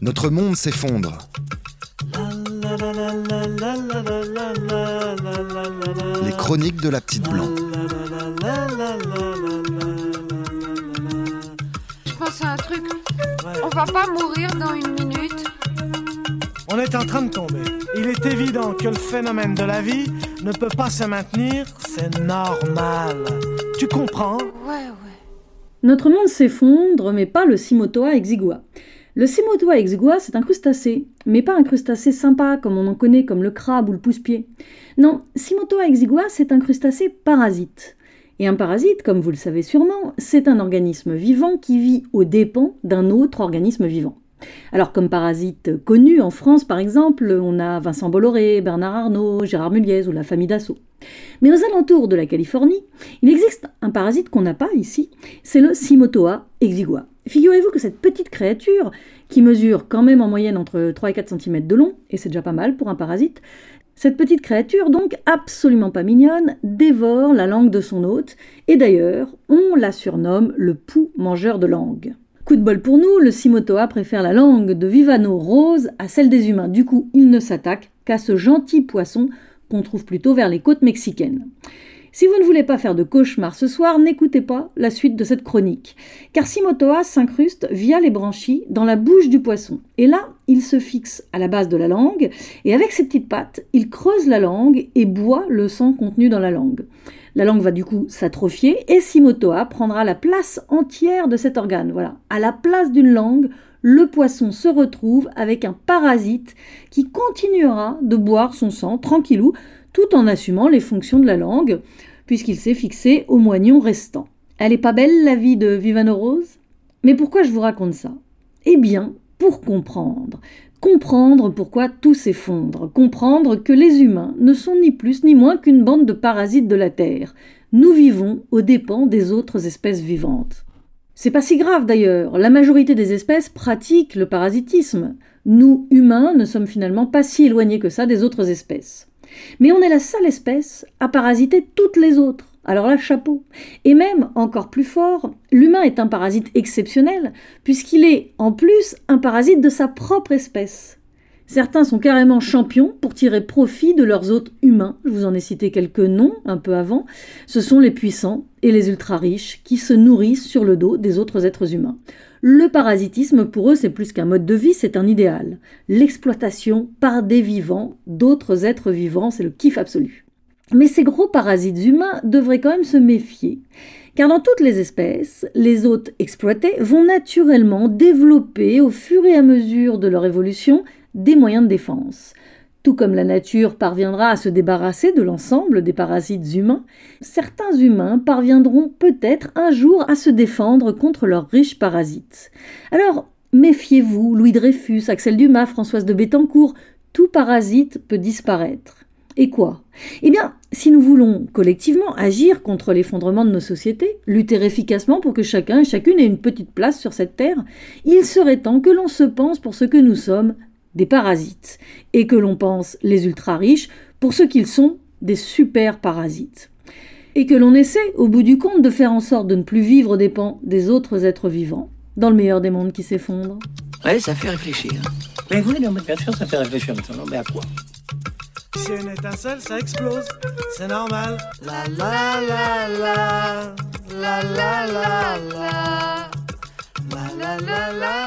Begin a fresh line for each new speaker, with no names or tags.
Notre monde s'effondre. Les chroniques de la petite blanc.
Je pense à un truc. On va pas mourir dans une minute.
On est en train de tomber. Il est évident que le phénomène de la vie ne peut pas se maintenir, c'est normal. Tu comprends?
Ouais, ouais.
Notre monde s'effondre, mais pas le Simotoa exigua. Le Simotoa exigua, c'est un crustacé, mais pas un crustacé sympa comme on en connaît comme le crabe ou le pousse-pied. Non, Simotoa exigua, c'est un crustacé parasite. Et un parasite, comme vous le savez sûrement, c'est un organisme vivant qui vit aux dépens d'un autre organisme vivant. Alors comme parasites connus en France par exemple, on a Vincent Bolloré, Bernard Arnault, Gérard Muliez ou la famille Dassault. Mais aux alentours de la Californie, il existe un parasite qu'on n'a pas ici, c'est le Simotoa exigua. Figurez-vous que cette petite créature, qui mesure quand même en moyenne entre 3 et 4 cm de long, et c'est déjà pas mal pour un parasite, cette petite créature, donc absolument pas mignonne, dévore la langue de son hôte, et d'ailleurs, on la surnomme le pou mangeur de langue. Coup de bol pour nous, le Simotoa préfère la langue de Vivano rose à celle des humains. Du coup, il ne s'attaque qu'à ce gentil poisson qu'on trouve plutôt vers les côtes mexicaines. Si vous ne voulez pas faire de cauchemar ce soir, n'écoutez pas la suite de cette chronique. Car Simotoa s'incruste via les branchies dans la bouche du poisson. Et là, il se fixe à la base de la langue, et avec ses petites pattes, il creuse la langue et boit le sang contenu dans la langue. La langue va du coup s'atrophier et Simotoa prendra la place entière de cet organe. Voilà. À la place d'une langue, le poisson se retrouve avec un parasite qui continuera de boire son sang tranquillou tout en assumant les fonctions de la langue puisqu'il s'est fixé au moignon restant. Elle est pas belle la vie de Vivano Rose? Mais pourquoi je vous raconte ça? Eh bien, pour comprendre. Comprendre pourquoi tout s'effondre, comprendre que les humains ne sont ni plus ni moins qu'une bande de parasites de la Terre. Nous vivons aux dépens des autres espèces vivantes. C'est pas si grave d'ailleurs, la majorité des espèces pratiquent le parasitisme. Nous, humains, ne sommes finalement pas si éloignés que ça des autres espèces. Mais on est la seule espèce à parasiter toutes les autres. Alors là, chapeau. Et même, encore plus fort, l'humain est un parasite exceptionnel, puisqu'il est, en plus, un parasite de sa propre espèce. Certains sont carrément champions pour tirer profit de leurs hôtes humains. Je vous en ai cité quelques noms un peu avant. Ce sont les puissants et les ultra-riches qui se nourrissent sur le dos des autres êtres humains. Le parasitisme, pour eux, c'est plus qu'un mode de vie, c'est un idéal. L'exploitation par des vivants, d'autres êtres vivants, c'est le kiff absolu. Mais ces gros parasites humains devraient quand même se méfier, car dans toutes les espèces, les hôtes exploités vont naturellement développer au fur et à mesure de leur évolution des moyens de défense. Tout comme la nature parviendra à se débarrasser de l'ensemble des parasites humains, certains humains parviendront peut-être un jour à se défendre contre leurs riches parasites. Alors, méfiez-vous, Louis Dreyfus, Axel Dumas, Françoise de Bettencourt, tout parasite peut disparaître. Et quoi? Eh bien, si nous voulons collectivement agir contre l'effondrement de nos sociétés, lutter efficacement pour que chacun et chacune ait une petite place sur cette terre, il serait temps que l'on se pense pour ce que nous sommes, des parasites, et que l'on pense les ultra-riches pour ce qu'ils sont, des super parasites. Et que l'on essaie, au bout du compte, de faire en sorte de ne plus vivre aux dépens des autres êtres vivants, dans le meilleur des mondes qui s'effondre.
Ouais, ça fait réfléchir. Mais oui, non, mais bien sûr, ça fait réfléchir maintenant. Mais à quoi?
Si une étincelle, ça explose. C'est normal. La la. La la la la. La la la la la la.